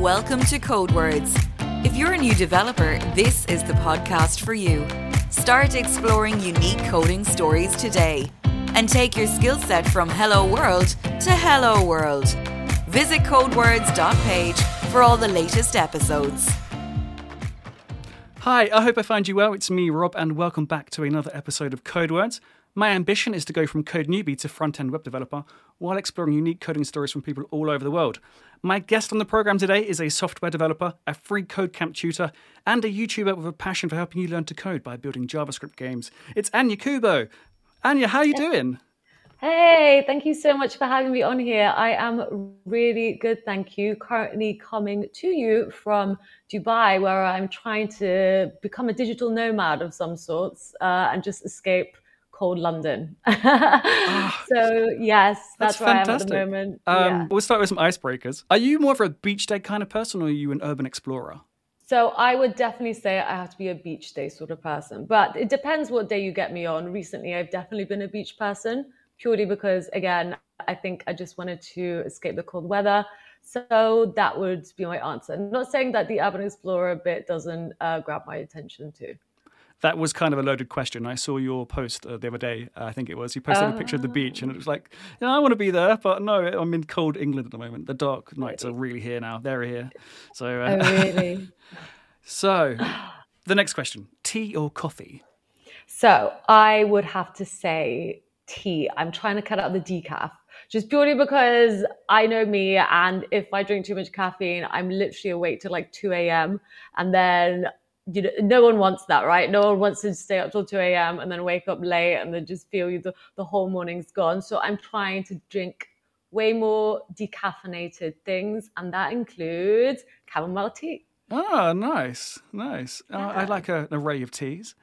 Welcome to Code Words. If you're a new developer, this is the podcast for you. Start exploring unique coding stories today and take your skill set from Hello World to Hello World. Visit codewords.page for all the latest episodes. Hi, I hope I find you well. It's me, Rob, and welcome back to another episode of Code Words. My ambition is to go from code newbie to front end web developer while exploring unique coding stories from people all over the world. My guest on the program today is a software developer, a free code camp tutor, and a YouTuber with a passion for helping you learn to code by building JavaScript games. It's Ania Kubów. Ania, how are you doing? Hey, thank you so much for having me on here. I am really good, thank you. Currently coming to you from Dubai, where I'm trying to become a digital nomad of some sorts uh, and just escape cold London. oh, so yes, that's, that's where fantastic. I am at the moment. Um, yeah. We'll start with some icebreakers. Are you more of a beach day kind of person, or are you an urban explorer? So I would definitely say I have to be a beach day sort of person, but it depends what day you get me on. Recently, I've definitely been a beach person purely because, again, I think I just wanted to escape the cold weather. So that would be my answer. I'm not saying that the urban explorer bit doesn't uh, grab my attention too. That was kind of a loaded question. I saw your post uh, the other day. Uh, I think it was. You posted a picture of the beach, and it was like, yeah, I want to be there, but no, I'm in cold England at the moment. The dark nights are really here now. They're here. So, uh, oh, really? so, the next question: tea or coffee? So, I would have to say tea. I'm trying to cut out the decaf just purely because I know me. And if I drink too much caffeine, I'm literally awake till like 2 a.m. And then, you know, no one wants that, right? No one wants to stay up till 2 a.m. and then wake up late and then just feel the, the whole morning's gone. So I'm trying to drink way more decaffeinated things. And that includes chamomile tea. Oh, nice, nice. Yeah. Uh, I like a, an array of teas.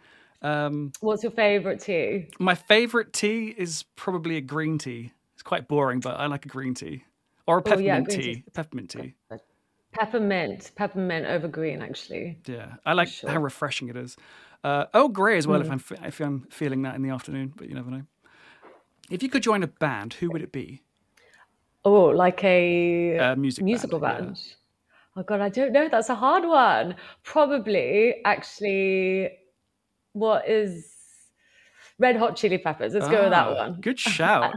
Um, What's your favorite tea? My favorite tea is probably a green tea. It's quite boring, but I like a green tea or a peppermint oh, yeah, tea. tea. Peppermint tea. Peppermint, peppermint over green, actually. Yeah, I like sure. how refreshing it is. Uh, oh, grey as well. Mm. If I'm if I'm feeling that in the afternoon, but you never know. If you could join a band, who would it be? Oh, like a uh, music musical band. band. Yeah. Oh God, I don't know. That's a hard one. Probably, actually, what is Red Hot Chili Peppers. Let's ah, go with that ah, one. Good shout.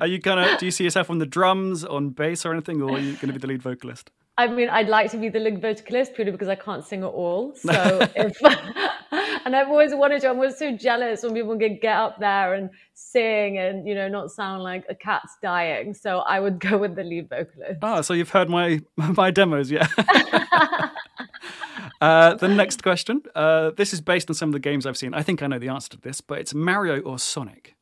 are you gonna? Do you see yourself on the drums, on bass, or anything, or are you going to be the lead vocalist? I mean, I'd like to be the lead vocalist purely because I can't sing at all. So if, and I've always wanted to. I'm always so jealous when people can get up there and sing and you know not sound like a cat's dying. So I would go with the lead vocalist. Ah, so you've heard my my demos, yeah. Uh, the next question. Uh, this is based on some of the games I've seen. I think I know the answer to this, but it's Mario or Sonic.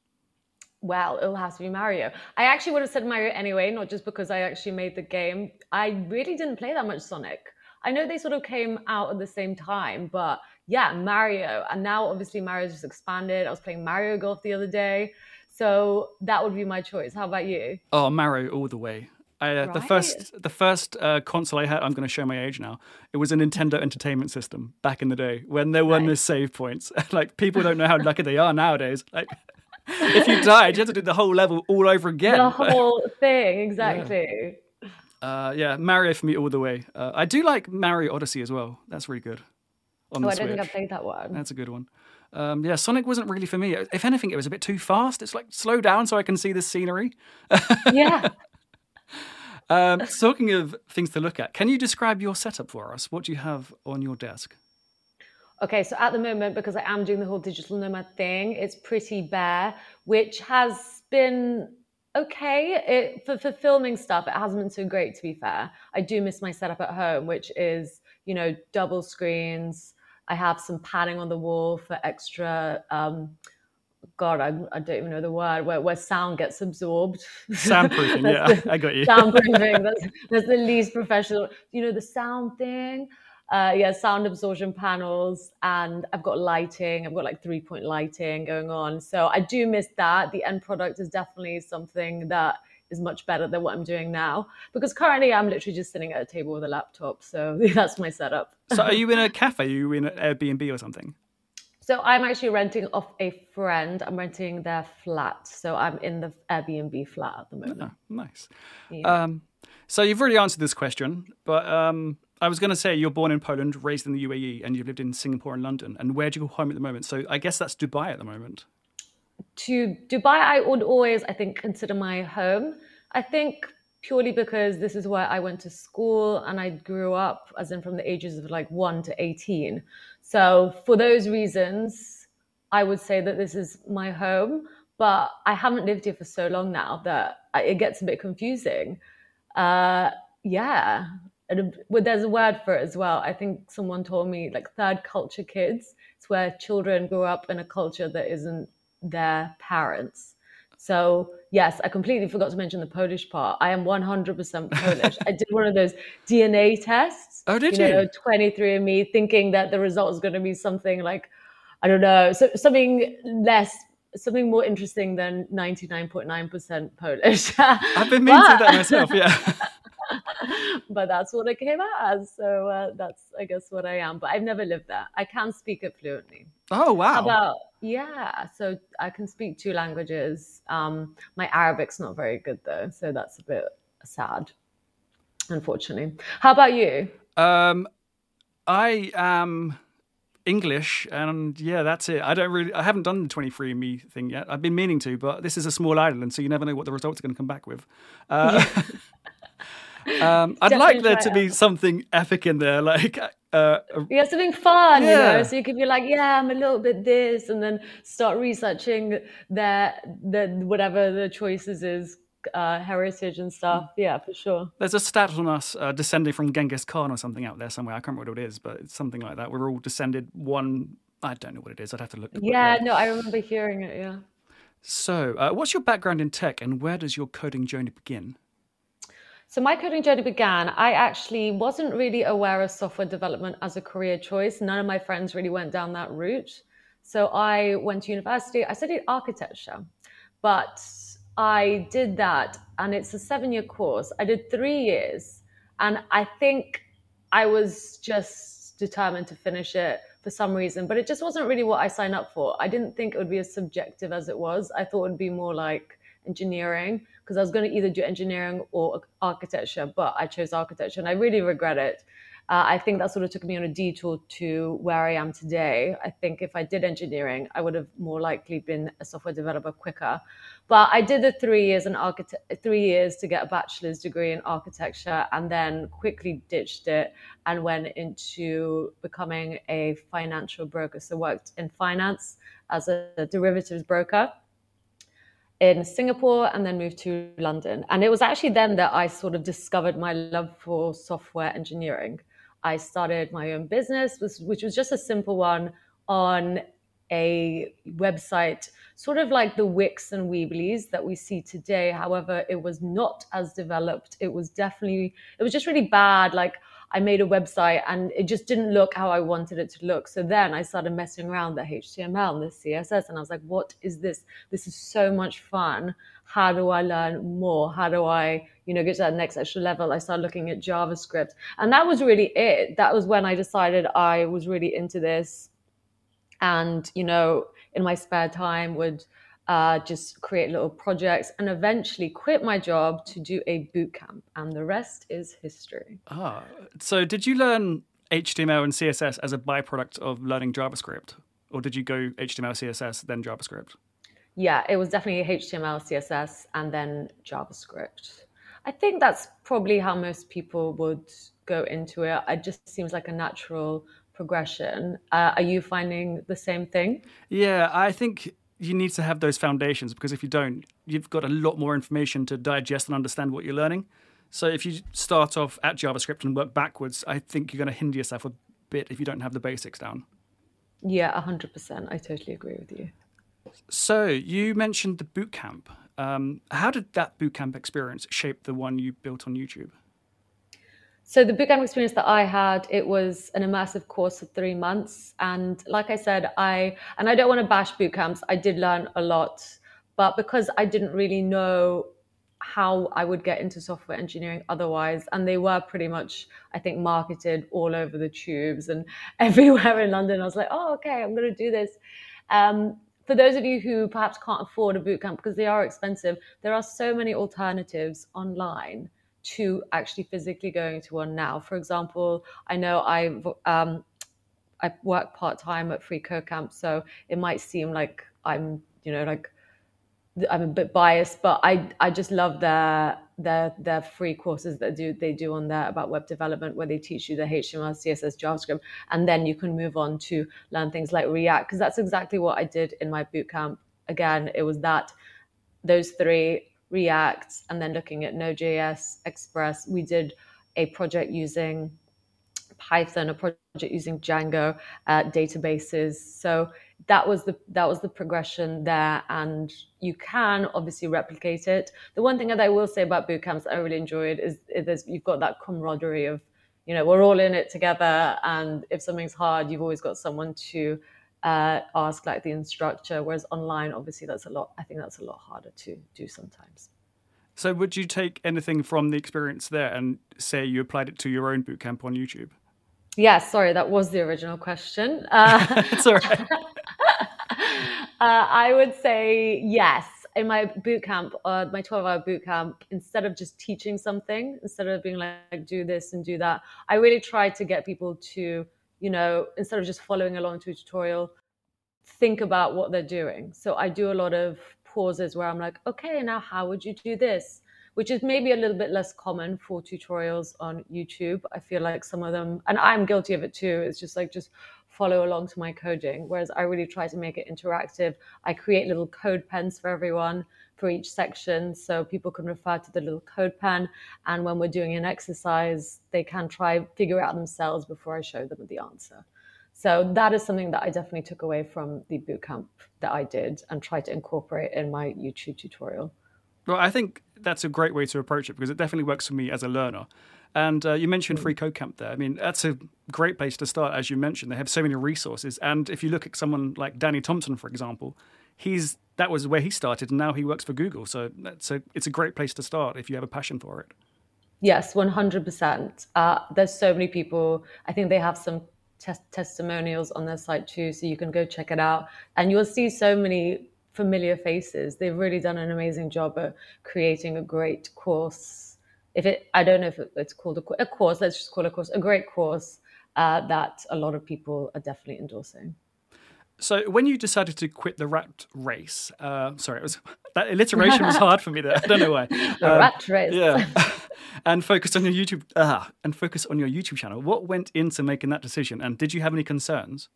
Well, it'll have to be Mario. I actually would have said Mario anyway, not just because I actually made the game. I really didn't play that much Sonic. I know they sort of came out at the same time, but yeah, Mario. And now obviously Mario's just expanded. I was playing Mario Golf the other day. So that would be my choice. How about you? Oh, Mario all the way. I, uh, right. The first, the first uh, console I had, I'm going to show my age now. It was a Nintendo Entertainment System back in the day when there were right. no save points. like people don't know how lucky they are nowadays. Like if you died, you had to do the whole level all over again. The whole thing, exactly. Yeah. Uh, yeah, Mario for me all the way. Uh, I do like Mario Odyssey as well. That's really good. On oh, I don't think I've played that one. That's a good one. Um, yeah, Sonic wasn't really for me. If anything, it was a bit too fast. It's like slow down so I can see the scenery. yeah, um, talking of things to look at, can you describe your setup for us? What do you have on your desk? Okay, so at the moment, because I am doing the whole digital nomad thing, it's pretty bare, which has been okay. It, for, for filming stuff, it hasn't been so great, to be fair. I do miss my setup at home, which is, you know, double screens. I have some padding on the wall for extra. Um, God, I, I, don't even know the word where, where sound gets absorbed. Soundproofing, yeah, the, I got you. Soundproofing. That's, that's the least professional. You know the sound thing. Uh, yeah, sound absorption panels, and I've got lighting. I've got like three point lighting going on. So I do miss that. The end product is definitely something that is much better than what I'm doing now because currently I'm literally just sitting at a table with a laptop. So that's my setup. so are you in a cafe? Are you in an Airbnb or something? So I'm actually renting off a friend. I'm renting their flat. So I'm in the Airbnb flat at the moment. Oh, nice. Yeah. Um, So you've already answered this question, but um, I was going to say you're born in Poland, raised in the UAE, and you've lived in Singapore and London. And where do you go home at the moment? So I guess that's Dubai at the moment. To Dubai, I would always, I think, consider my home. I think purely because this is where I went to school and I grew up, as in from the ages of like one to 18. So for those reasons, I would say that this is my home. But I haven't lived here for so long now that it gets a bit confusing. Uh, yeah, well, there's a word for it as well. I think someone told me like third culture kids. It's where children grow up in a culture that isn't their parents. So yes, I completely forgot to mention the Polish part. I am 100% Polish. I did one of those DNA tests. Oh, did you? you? Know, 23andMe, thinking that the result was going to be something like, I don't know, so, something less something more interesting than 99.9% Polish. I've been meaning to that myself, yeah. but that's what it came out as. So uh, that's, I guess, what I am. But I've never lived there. I can speak it fluently. Oh wow! About yeah, so I can speak two languages. Um, my Arabic's not very good though, so that's a bit sad, unfortunately. How about you? Um, I am English, and yeah, that's it. I don't really, I haven't done the 23andMe thing yet. I've been meaning to, but this is a small island, so you never know what the results are going to come back with. Uh, Um, I'd like there to be something epic in there, like uh, yeah, something fun, yeah. you know. So you could be like, yeah, I'm a little bit this, and then start researching their the whatever the choices is, uh, heritage and stuff. Mm. Yeah, for sure. There's a stat on us uh, descending from Genghis Khan or something out there somewhere. I can't remember what it is, but it's something like that. We're all descended one. I don't know what it is. I'd have to look. Yeah, no, I remember hearing it. Yeah. So, uh, what's your background in tech, and where does your coding journey begin? So my coding journey began. I actually wasn't really aware of software development as a career choice. None of my friends really went down that route. So I went to university. I studied architecture, but I did that, and it's a seven-year course. I did three years, and I think I was just determined to finish it for some reason. But it just wasn't really what I signed up for. I didn't think it would be as subjective as it was. I thought it would be more like engineering because I was going to either do engineering or architecture, but I chose architecture and I really regret it. Uh, I think that sort of took me on a detour to where I am today. I think if I did engineering, I would have more likely been a software developer quicker. But I did the three years in architect, three years to get a bachelor's degree in architecture, and then quickly ditched it and went into becoming a financial broker. So worked in finance as a derivatives broker in Singapore and then moved to London. And it was actually then that I sort of discovered my love for software engineering. I started my own business, which was just a simple one on a website, sort of like the Wix and Weebly's that we see today. However, it was not as developed. It was definitely, it was just really bad. Like I made a website and it just didn't look how I wanted it to look. So then I started messing around the HTML and the CSS and I was like, what is this? This is so much fun. How do I learn more? How do I, you know, get to that next extra level? I started looking at JavaScript. And that was really it. That was when I decided I was really into this. And, you know, in my spare time would uh, just create little projects, and eventually quit my job to do a boot camp. And the rest is history. Ah, so did you learn HTML and CSS as a byproduct of learning JavaScript? Or did you go HTML, CSS, then JavaScript? Yeah, it was definitely HTML, CSS, and then JavaScript. I think that's probably how most people would go into it. It just seems like a natural progression. Uh, are you finding the same thing? Yeah, I think you need to have those foundations because if you don't, you've got a lot more information to digest and understand what you're learning. So if you start off at JavaScript and work backwards, I think you're going to hinder yourself a bit if you don't have the basics down. Yeah, 100%. I totally agree with you. So you mentioned the bootcamp. Um, how did that bootcamp experience shape the one you built on YouTube? So the bootcamp experience that I had, it was an immersive course of three months. And like I said, I and I don't want to bash bootcamps. I did learn a lot, but because I didn't really know how I would get into software engineering otherwise, and they were pretty much, I think, marketed all over the tubes and everywhere in London. I was like, oh, okay, I'm going to do this. Um, for those of you who perhaps can't afford a bootcamp because they are expensive, there are so many alternatives online to actually physically going to one now. For example, I know I um, I work part time at Free Camp, so it might seem like I'm you know like I'm a bit biased, but I I just love their their their free courses that do they do on there about web development where they teach you the HTML, CSS, JavaScript, and then you can move on to learn things like React because that's exactly what I did in my bootcamp. Again, it was that those three React and then looking at Node.js, Express. We did a project using Python, a project using Django uh, databases. So that was the that was the progression there, and you can obviously replicate it. The one thing that I will say about boot camps I really enjoyed is, is you've got that camaraderie of, you know, we're all in it together, and if something's hard, you've always got someone to uh, ask like the instructor. Whereas online, obviously, that's a lot. I think that's a lot harder to do sometimes. So, would you take anything from the experience there and say you applied it to your own bootcamp on YouTube? Yeah, sorry, that was the original question. Uh, it's all right. uh, I would say yes. In my boot camp, uh, my 12 hour boot camp, instead of just teaching something, instead of being like, do this and do that, I really tried to get people to, you know, instead of just following along to a tutorial, think about what they're doing. So I do a lot of pauses where I'm like, okay, now how would you do this? which is maybe a little bit less common for tutorials on YouTube. I feel like some of them, and I'm guilty of it too, it's just like just follow along to my coding. Whereas I really try to make it interactive. I create little code pens for everyone for each section so people can refer to the little code pen. And when we're doing an exercise, they can try figure out themselves before I show them the answer. So that is something that I definitely took away from the bootcamp that I did and tried to incorporate in my YouTube tutorial. Well, I think that's a great way to approach it because it definitely works for me as a learner. And uh, you mentioned freeCodeCamp there. I mean, that's a great place to start, as you mentioned. They have so many resources. And if you look at someone like Danny Thompson, for example, he's that was where he started, and now he works for Google. So that's a, it's a great place to start if you have a passion for it. Yes, 100%. Uh, there's so many people. I think they have some testimonials on their site too, so you can go check it out. And you'll see so many familiar faces. They've really done an amazing job at creating a great course. If it, I don't know if it's called a, a course. Let's just call it a course. A great course uh, that a lot of people are definitely endorsing. So, when you decided to quit the rat race, uh, sorry, it was that alliteration was hard for me there. I don't know why. the um, rat race. Yeah, and focus on your YouTube uh, and focus on your YouTube channel. What went into making that decision, and did you have any concerns?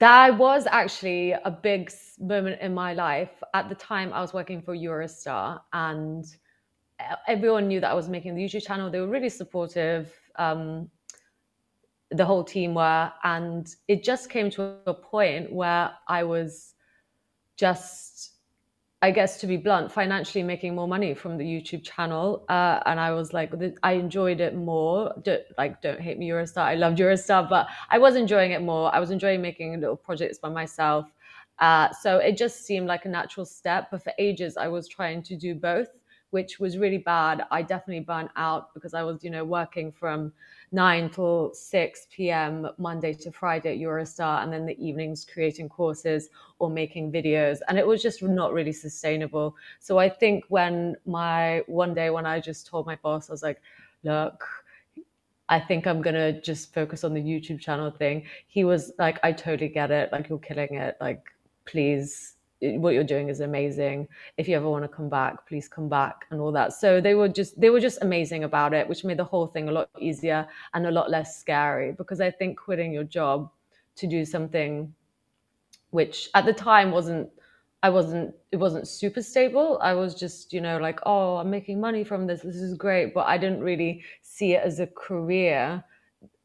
That was actually a big moment in my life. At the time, I was working for Eurostar, and everyone knew that I was making the YouTube channel. They were really supportive. Um, the whole team were, and it just came to a point where I was just I guess to be blunt, financially making more money from the YouTube channel, uh, and I was like, I enjoyed it more. Don't, like, don't hate me, Eurostar. I loved Eurostar, but I was enjoying it more. I was enjoying making little projects by myself. Uh, so it just seemed like a natural step. But for ages, I was trying to do both, which was really bad. I definitely burnt out because I was, you know, working from 9 till 6 p.m. Monday to Friday at Eurostar, and then the evenings creating courses or making videos. And it was just not really sustainable. So I think when my one day when I just told my boss, I was like, look, I think I'm gonna just focus on the YouTube channel thing. He was like, I totally get it. Like you're killing it. Like please what you're doing is amazing. If you ever want to come back please come back and all that. So they were just they were just amazing about it which made the whole thing a lot easier and a lot less scary because i think quitting your job to do something which at the time wasn't i wasn't it wasn't super stable. I was just you know like oh i'm making money from this. This is great but i didn't really see it as a career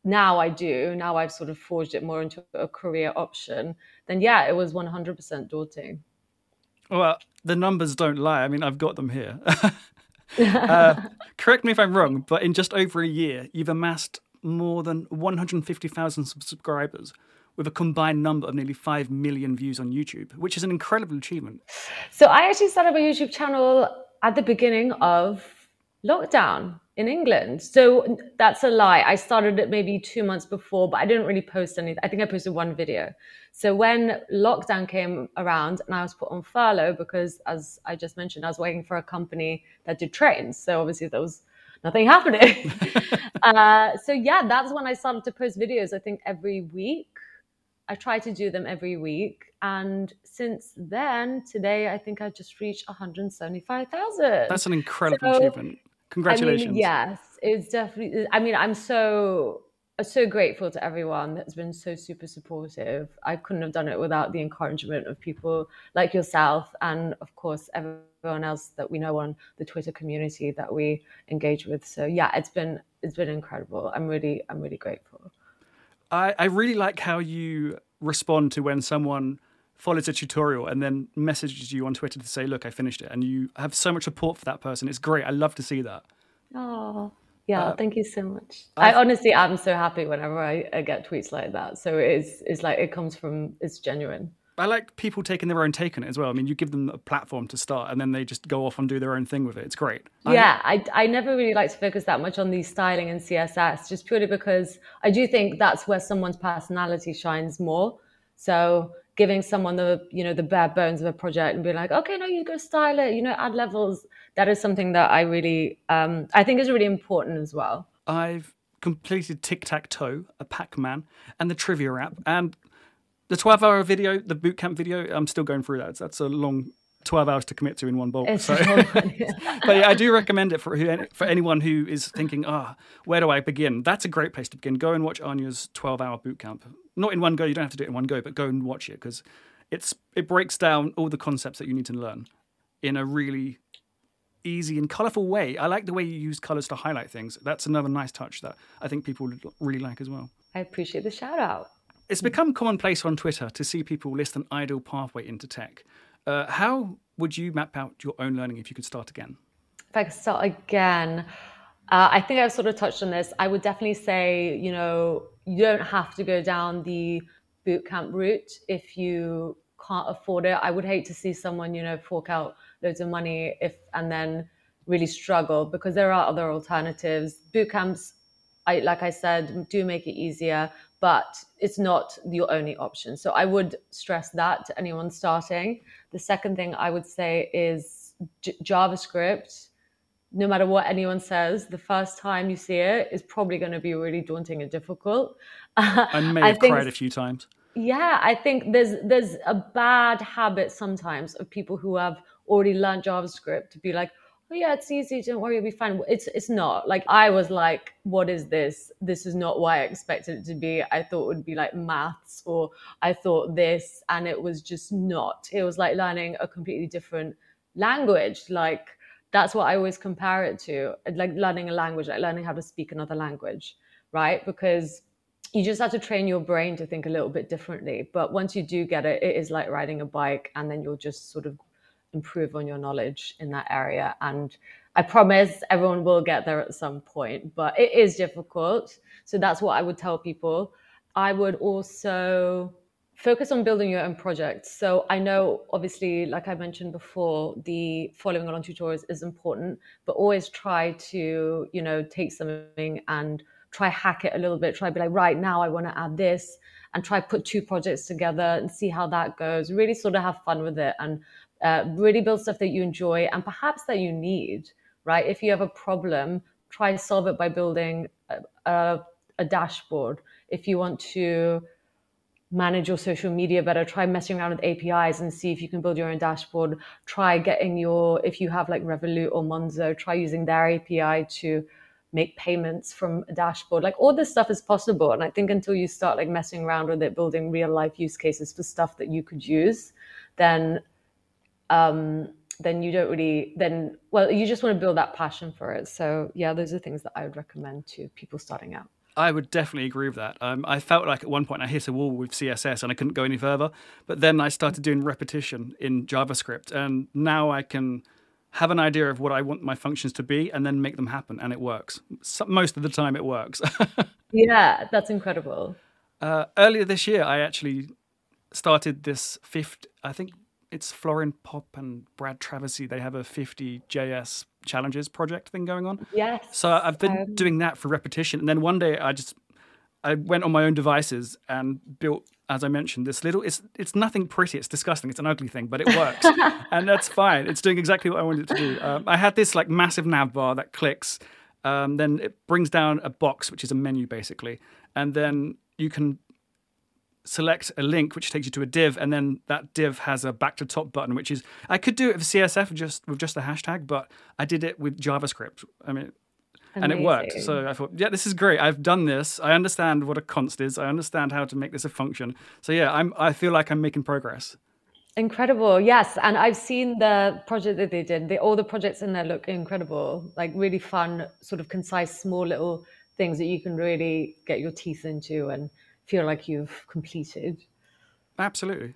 now I do, now I've sort of forged it more into a career option, then yeah, it was 100% daunting. Well, the numbers don't lie. I mean, I've got them here. uh, correct me if I'm wrong, but in just over a year, you've amassed more than 150,000 subscribers with a combined number of nearly 5 million views on YouTube, which is an incredible achievement. So I actually set up a YouTube channel at the beginning of lockdown in England. So that's a lie. I started it maybe two months before, but I didn't really post anything. I think I posted one video. So when lockdown came around and I was put on furlough because, as I just mentioned, I was working for a company that did trains. So obviously there was nothing happening. uh, so yeah, that's when I started to post videos. I think every week. I try to do them every week, and since then, today I think I just reached 175,000. That's an incredible so, achievement. Congratulations. I mean, yes, it's definitely. I mean, I'm so so grateful to everyone that's been so super supportive. I couldn't have done it without the encouragement of people like yourself, and of course everyone else that we know on the Twitter community that we engage with. So yeah, it's been it's been incredible. I'm really I'm really grateful. I, I really like how you respond to when someone follows a tutorial and then messages you on Twitter to say, "Look, I finished it," and you have so much support for that person. It's great. I love to see that. Oh, yeah, uh, thank you so much. I, I honestly am so happy whenever I, I, get tweets like that. So it's it's like it comes from it's genuine. I like people taking their own take on it as well. I mean, you give them a platform to start, and then they just go off and do their own thing with it. It's great. Yeah, I, I never really like to focus that much on the styling and CSS, just purely because I do think that's where someone's personality shines more. So giving someone the you know the bare bones of a project and being like, okay, no, you go style it, you know, add levels. That is something that I really um, I think is really important as well. I've completed Tic Tac Toe, a Pac Man, and the trivia app, and the twelve hour video, the bootcamp video. I'm still going through that. That's a long 12 hours to commit to in one bolt. So. but yeah, I do recommend it for for anyone who is thinking, ah, oh, where do I begin? That's a great place to begin. Go and watch Ania's 12 hour bootcamp. Not in one go, you don't have to do it in one go, but go and watch it because it's it breaks down all the concepts that you need to learn in a really easy and colorful way. I like the way you use colors to highlight things. That's another nice touch that I think people really like as well. I appreciate the shout out. It's become commonplace on Twitter to see people list an ideal pathway into tech. Uh, how would you map out your own learning if you could start again? If I could start again, uh, I think I've sort of touched on this. I would definitely say, you know, you don't have to go down the bootcamp route if you can't afford it. I would hate to see someone, you know, fork out loads of money if and then really struggle because there are other alternatives. Bootcamps, I like I said, do make it easier, but it's not your only option. So I would stress that to anyone starting. The second thing I would say is J- JavaScript. No matter what anyone says, the first time you see it is probably going to be really daunting and difficult. I may have I think, cried a few times. Yeah, I think there's there's a bad habit sometimes of people who have already learned JavaScript to be like, oh yeah, it's easy. Don't worry, it'll be fine. It's it's not. Like I was like, what is this? This is not what I expected it to be. I thought it would be like maths, or I thought this, and it was just not. It was like learning a completely different language. Like that's what I always compare it to. Like learning a language, like learning how to speak another language, right? Because you just have to train your brain to think a little bit differently. But once you do get it, it is like riding a bike, and then you'll just sort of improve on your knowledge in that area. And I promise everyone will get there at some point, but it is difficult. So that's what I would tell people. I would also focus on building your own projects. So I know, obviously, like I mentioned before, the following along tutorials is important, but always try to, you know, take something and try hack it a little bit. Try be like, right now I want to add this and try put two projects together and see how that goes. Really sort of have fun with it and uh, really build stuff that you enjoy and perhaps that you need, right? If you have a problem, try solve it by building a, a, a dashboard. If you want to manage your social media better, try messing around with APIs and see if you can build your own dashboard. Try getting your, if you have like Revolut or Monzo, try using their API to make payments from a dashboard. Like all this stuff is possible. And I think until you start like messing around with it, building real life use cases for stuff that you could use, then um, then you don't really then well you just want to build that passion for it so yeah those are things that i would recommend to people starting out I would definitely agree with that. Um, I felt like at one point I hit a wall with CSS and I couldn't go any further. But then I started doing repetition in JavaScript, and now I can have an idea of what I want my functions to be and then make them happen, and it works. So, most of the time, it works. yeah, that's incredible. Uh, earlier this year, I actually started this fifth, I think it's Florin Pop and Brad Traversy. They have a 50 JS challenges project thing going on. Yes. So I've been um, doing that for repetition. And then one day I just I went on my own devices and built, as I mentioned, this little. It's it's nothing pretty. It's disgusting. It's an ugly thing, but it works, and that's fine. It's doing exactly what I wanted it to do. Um, I had this like massive nav bar that clicks, Um, then it brings down a box, which is a menu basically, and then you can select a link which takes you to a div and then that div has a back to top button which is i could do it with CSS just with just a hashtag but i did it with javascript. I mean and it worked. So i thought yeah this is great. I've done this. I understand what a const is. I understand how to make this a function. So yeah i'm i feel like i'm making progress. Incredible. Yes. And i've seen the project that they did. They, all the projects in there look incredible. Like really fun sort of concise small little things that you can really get your teeth into and feel like you've completed. Absolutely.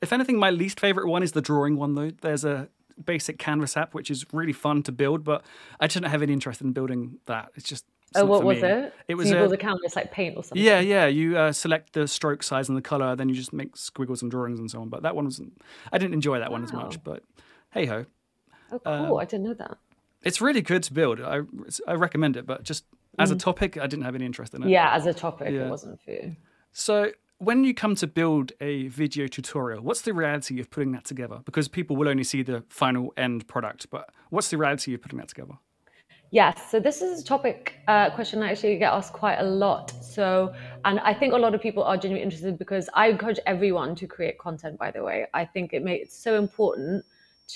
If anything, my least favorite one is the drawing one, though. There's a basic canvas app which is really fun to build, but I didn't have any interest in building that. It's just oh, what was it? It was so you a, build a canvas like paint or something. Yeah, yeah. You uh, select the stroke size and the color, then you just make squiggles and drawings and so on. But that one wasn't. I didn't enjoy that wow. one as much. But hey ho. Oh, cool! Um, I didn't know that. It's really good to build. I I recommend it, but just as a mm. topic, I didn't have any interest in it. Yeah, as a topic, yeah. it wasn't for you. So, when you come to build a video tutorial, what's the reality of putting that together? Because people will only see the final end product, but what's the reality of putting that together? Yes, so this is a topic uh, question I actually get asked quite a lot. So, and I think a lot of people are genuinely interested because I encourage everyone to create content. By the way, I think it makes it so important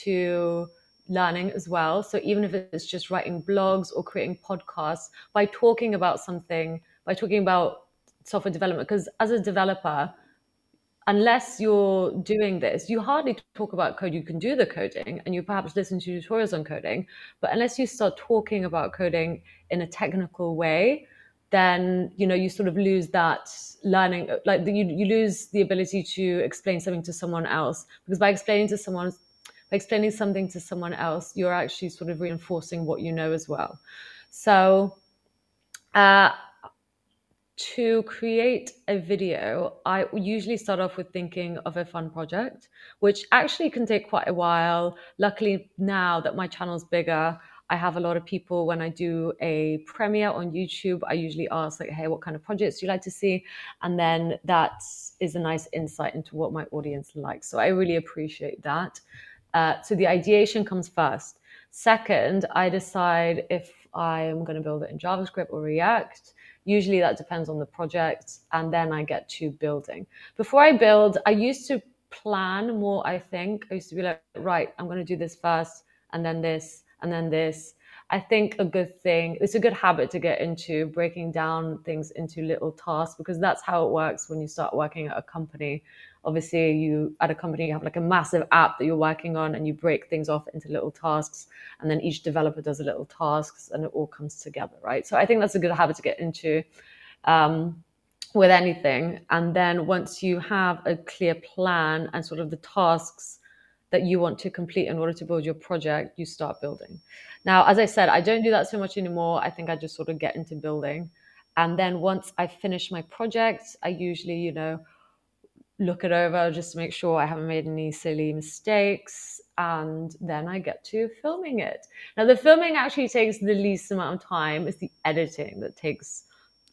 to learning as well. So even if it's just writing blogs or creating podcasts, by talking about something, by talking about software development, because as a developer, unless you're doing this, you hardly talk about code. You can do the coding and you perhaps listen to tutorials on coding, but unless you start talking about coding in a technical way, then you know you sort of lose that learning like you, you lose the ability to explain something to someone else because by explaining to someone explaining something to someone else, you're actually sort of reinforcing what you know as well. So, uh, to create a video, I usually start off with thinking of a fun project, which actually can take quite a while. Luckily, now that my channel's bigger, I have a lot of people when I do a premiere on YouTube, I usually ask like, hey, what kind of projects do you like to see? And then that is a nice insight into what my audience likes. So I really appreciate that. Uh, so the ideation comes first. Second, I decide if I'm going to build it in JavaScript or React. Usually that depends on the project. And then I get to building. Before I build, I used to plan more, I think. I used to be like, right, I'm going to do this first, and then this, and then this. I think a good thing, it's a good habit to get into breaking down things into little tasks because that's how it works when you start working at a company obviously you at a company you have like a massive app that you're working on and you break things off into little tasks and then each developer does a little tasks and it all comes together right? So i think that's a good habit to get into um, with anything. And then once you have a clear plan and sort of the tasks that you want to complete in order to build your project you start building. Now as i said i don't do that so much anymore. I think i just sort of get into building. And then once i finish my project i usually you know look it over just to make sure I haven't made any silly mistakes. And then I get to filming it. Now, the filming actually takes the least amount of time. It's the editing that takes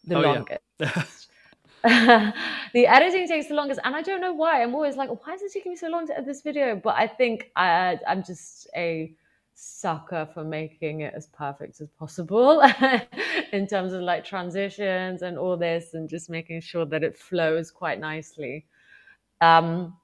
the oh, longest. Yeah. the editing takes the longest. And I don't know why. I'm always like, why is it taking me so long to edit this video? But I think I, I'm just a sucker for making it as perfect as possible in terms of like transitions and all this and just making sure that it flows quite nicely. Um,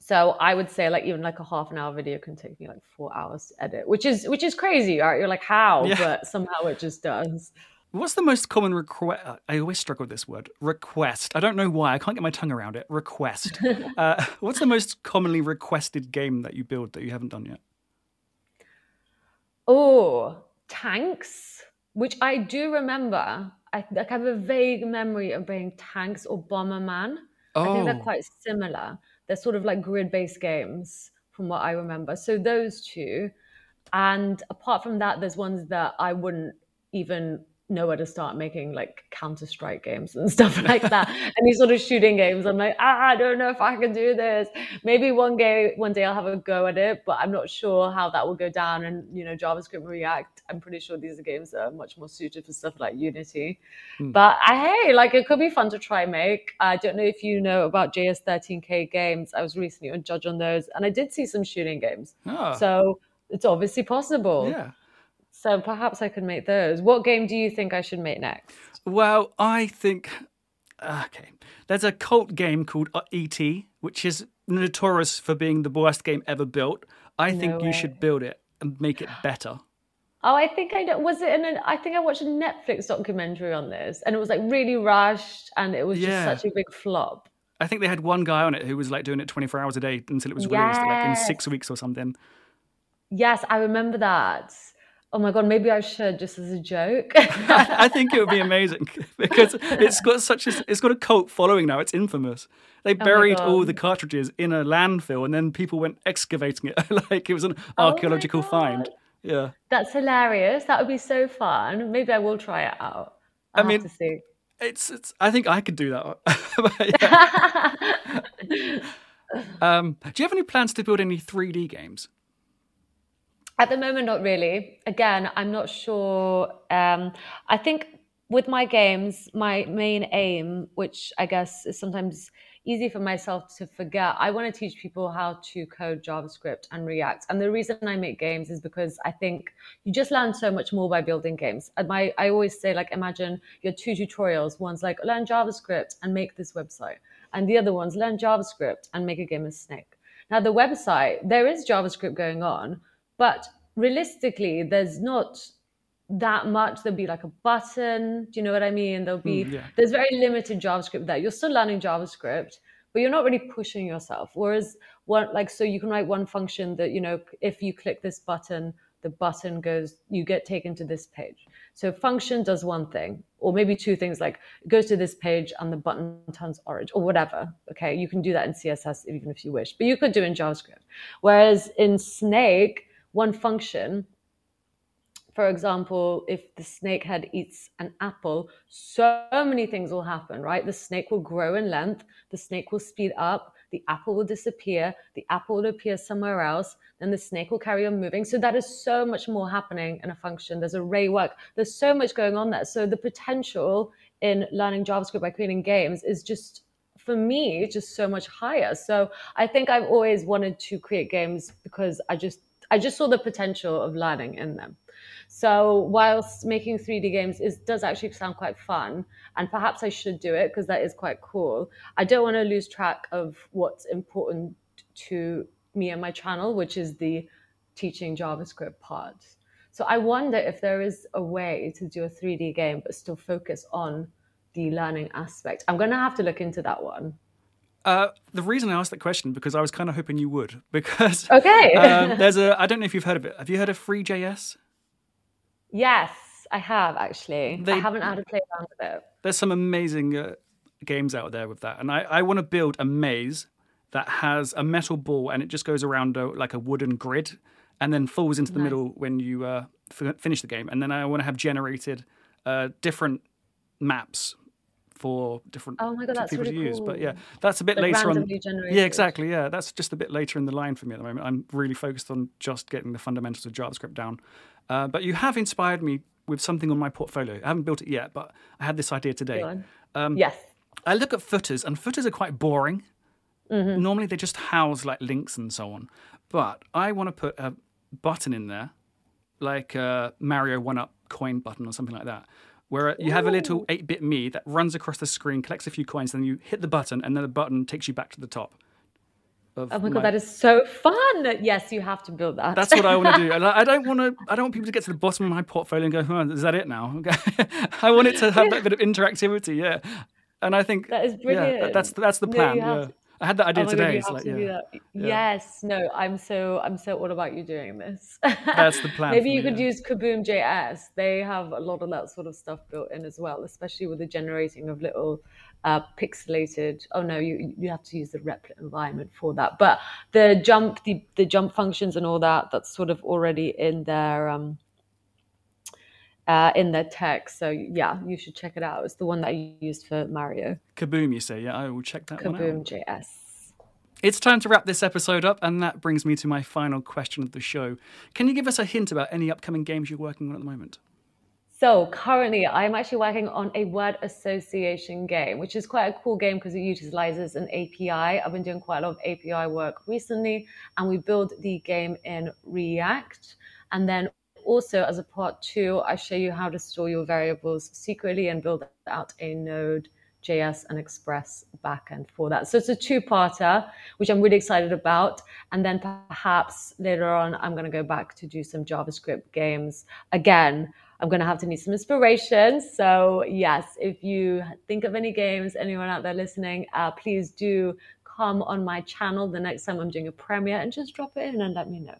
so I would say like even like a half an hour video can take me like four hours to edit, which is which is crazy, right? You're like how, yeah. but somehow it just does. What's the most common request? I always struggle with this word. Request. I don't know why. I can't get my tongue around it. Request. uh, what's the most commonly requested game that you build that you haven't done yet? Oh, tanks, which I do remember. I, like, I have a vague memory of being tanks or Bomberman. I think they're oh. quite similar. They're sort of like grid-based games from what I remember. So those two. And apart from that, there's ones that I wouldn't even know where to start making like Counter Strike games and stuff like that. and these sort of shooting games, I'm like, ah, I don't know if I can do this. Maybe one day, one day I'll have a go at it, but I'm not sure how that will go down. And you know, JavaScript, React, I'm pretty sure these are games that are much more suited for stuff like Unity. Mm. But I, hey, like it could be fun to try make. I don't know if you know about JS13K games. I was recently a judge on those, and I did see some shooting games. Oh. So it's obviously possible. Yeah. So perhaps I could make those. What game do you think I should make next? Well, I think okay. There's a cult game called uh, ET, which is notorious for being the worst game ever built. I think No you should build it and make it better. Oh, I think I know. Was it in an? I think I watched a Netflix documentary on this, and it was like really rushed, and it was Yeah. just such a big flop. I think they had one guy on it who was like doing it 24 hours a day until it was released, like in six weeks or something. Yes, I remember that. Oh my god, maybe I should just as a joke. I think it would be amazing because it's got such a it's got a cult following now. It's infamous. They buried all Oh God. the cartridges in a landfill, and then people went excavating it like it was an Oh archaeological find. Yeah, That's hilarious. That would be so fun. Maybe I will try it out. I I'll mean- to see. it's it's. I think I could do that. Um, do you have any plans to build any 3D games? At the moment, not really. Again, I'm not sure. Um, I think with my games, my main aim, which I guess is sometimes easy for myself to forget, I want to teach people how to code JavaScript and React. And the reason I make games is because I think you just learn so much more by building games. My, I always say, like, imagine your two tutorials. One's like, learn JavaScript and make this website. And the other one's learn JavaScript and make a game of Snake. Now, the website, there is JavaScript going on, but realistically, there's not that much. There'll be like a button. Do you know what I mean? There'll be, Mm, yeah. there's very limited JavaScript there. You're still learning JavaScript, but you're not really pushing yourself. Whereas, one, like, so you can write one function that, you know, if you click this button, the button goes, you get taken to this page. So function does one thing, or maybe two things like it goes to this page and the button turns orange or whatever. Okay. You can do that in CSS even if you wish, but you could do it in JavaScript. Whereas in Snake, one function, for example, if the snake head eats an apple, so many things will happen, right? The snake will grow in length, the snake will speed up, the apple will disappear, the apple will appear somewhere else, then the snake will carry on moving. So that is so much more happening in a function. There's array work, there's so much going on there. So the potential in learning JavaScript by creating games is just for me just so much higher. So I think I've always wanted to create games because I just I just saw the potential of learning in them. So whilst making 3D games is does actually sound quite fun, and perhaps I should do it because that is quite cool. I don't want to lose track of what's important to me and my channel, which is the teaching JavaScript part. So I wonder if there is a way to do a 3D game but still focus on the learning aspect. I'm going to have to look into that one. Uh, the reason I asked that question because I was kind of hoping you would because Okay. um, there's a I don't know if you've heard of it. Have you heard of Three.js? yes, I have actually. They- I haven't had to play around with it. There's some amazing uh, games out there with that, and I, I want to build a maze that has a metal ball and it just goes around a, like a wooden grid and then falls into the Nice. middle when you uh, f- finish the game. And then I want to have generated uh, different maps for different Oh my God, that's people really to use. But yeah, that's a bit Like later on. generated. Yeah, exactly. Yeah, that's just a bit later in the line for me at the moment. I'm really focused on just getting the fundamentals of JavaScript down. Uh, but you have inspired me with something on my portfolio. I haven't built it yet, but I had this idea today. Um, yes. I look at footers, and footers are quite boring. Mm-hmm. Normally, they just house like links and so on. But I want to put a button in there, like a Mario One Up coin button or something like that, where you have a little 8 bit me that runs across the screen, collects a few coins, then you hit the button, and then the button takes you back to the top. Oh my god, that is so fun! Yes, you have to build that. That's what I want to do. I I don't want to. I don't want people to get to the bottom of my portfolio and go, "Huh, "Is that it now?" I want it to have that bit of interactivity. Yeah, and I think That is Yeah, brilliant. that's that's the plan. yeah, to- I had that idea Oh God, today. you It's have like, to yeah. Yeah. Yes, no, I'm so I'm so all about you doing this. That's the plan Maybe you me, could yeah. use Kaboom JS. They have a lot of that sort of stuff built in as well, especially with the generating of little uh, pixelated. Oh no, you you have to use the replit environment for that. But the jump, the the jump functions and all that, that's sort of already in their um, uh, in their text. So yeah, you should check it out. It's the one that I used for Mario. Kaboom, you say? Yeah, I will check that one Kaboom out. JS. It's time to wrap this episode up, and that brings me to my final question of the show. Can you give us a hint about any upcoming games you're working on at the moment? So currently, I'm actually working on a word association game, which is quite a cool game because it utilizes an API. I've been doing quite a lot of API work recently, and we build the game in React. And then also, as a part two, I show you how to store your variables secretly and build out a node JS and Express backend for that. So it's a two-parter, which I'm really excited about. And then perhaps later on, I'm going to go back to do some JavaScript games. Again, I'm going to have to need some inspiration. So yes, if you think of any games, anyone out there listening, uh, please do come on my channel the next time I'm doing a premiere and just drop it in and let me know.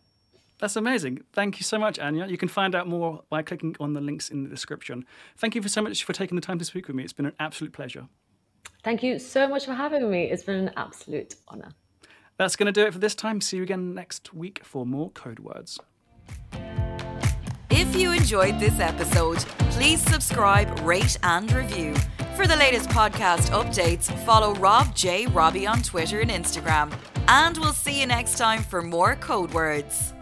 That's amazing. Thank you so much, Ania. You can find out more by clicking on the links in the description. Thank you for so much for taking the time to speak with me. It's been an absolute pleasure. Thank you so much for having me. It's been an absolute honor. That's going to do it for this time. See you again next week for more code words. If you enjoyed this episode, please subscribe, rate, and review. For the latest podcast updates, follow Rob J. Robbie on Twitter and Instagram. And we'll see you next time for more code words.